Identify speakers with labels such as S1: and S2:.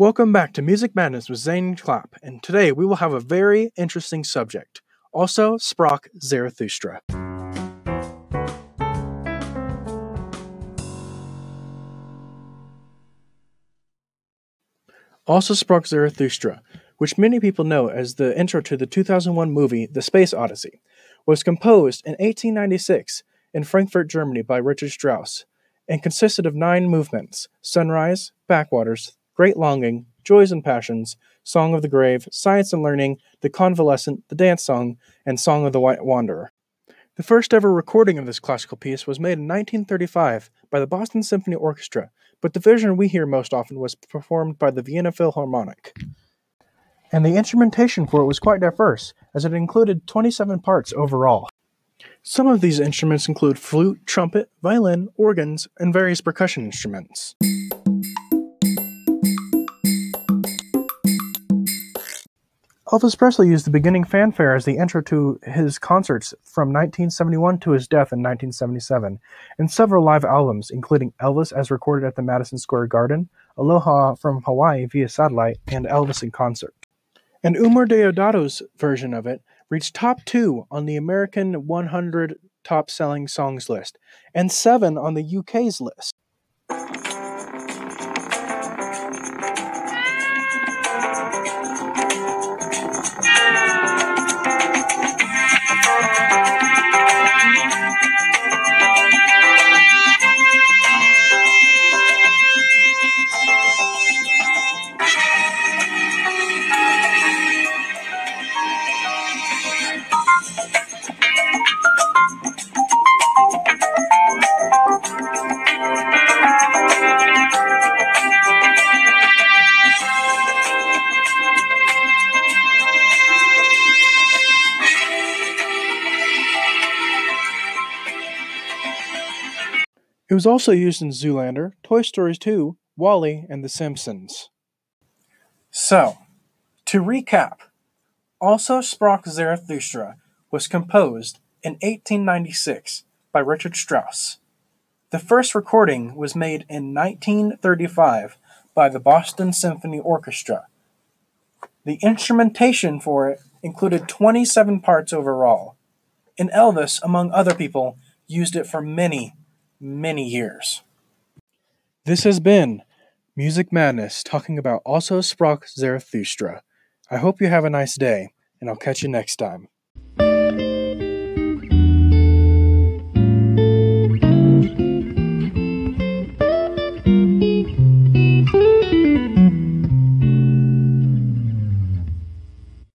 S1: Welcome back to Music Madness with Zane Clapp, and today we will have a very interesting subject. Also, Sprach Zarathustra. Also, Sprach Zarathustra, which many people know as the intro to the 2001 movie The Space Odyssey, was composed in 1896 in Frankfurt, Germany by Richard Strauss, and consisted of nine movements Sunrise, Backwaters, Great Longing, Joys and Passions, Song of the Grave, Science and Learning, The Convalescent, The Dance Song, and Song of the White Wanderer. The first ever recording of this classical piece was made in 1935 by the Boston Symphony Orchestra, but the version we hear most often was performed by the Vienna Philharmonic. And the instrumentation for it was quite diverse, as it included 27 parts overall. Some of these instruments include flute, trumpet, violin, organs, and various percussion instruments. Elvis Presley used the beginning fanfare as the intro to his concerts from 1971 to his death in 1977, and several live albums, including Elvis as recorded at the Madison Square Garden, Aloha from Hawaii via satellite, and Elvis in concert. And Eumir Deodato's version of it reached top two on the American 100 top selling songs list, and seven on the UK's list. It was also used in Zoolander, Toy Story 2, WALL-E, and The Simpsons. So, to recap, Also Sprach Zarathustra was composed in 1896 by Richard Strauss. The first recording was made in 1935 by the Boston Symphony Orchestra. The instrumentation for it included 27 parts overall, and Elvis, among other people, used it for many, many years. This has been Music Madness talking about Also Sprach Zarathustra. I hope you have a nice day, and I'll catch you next time.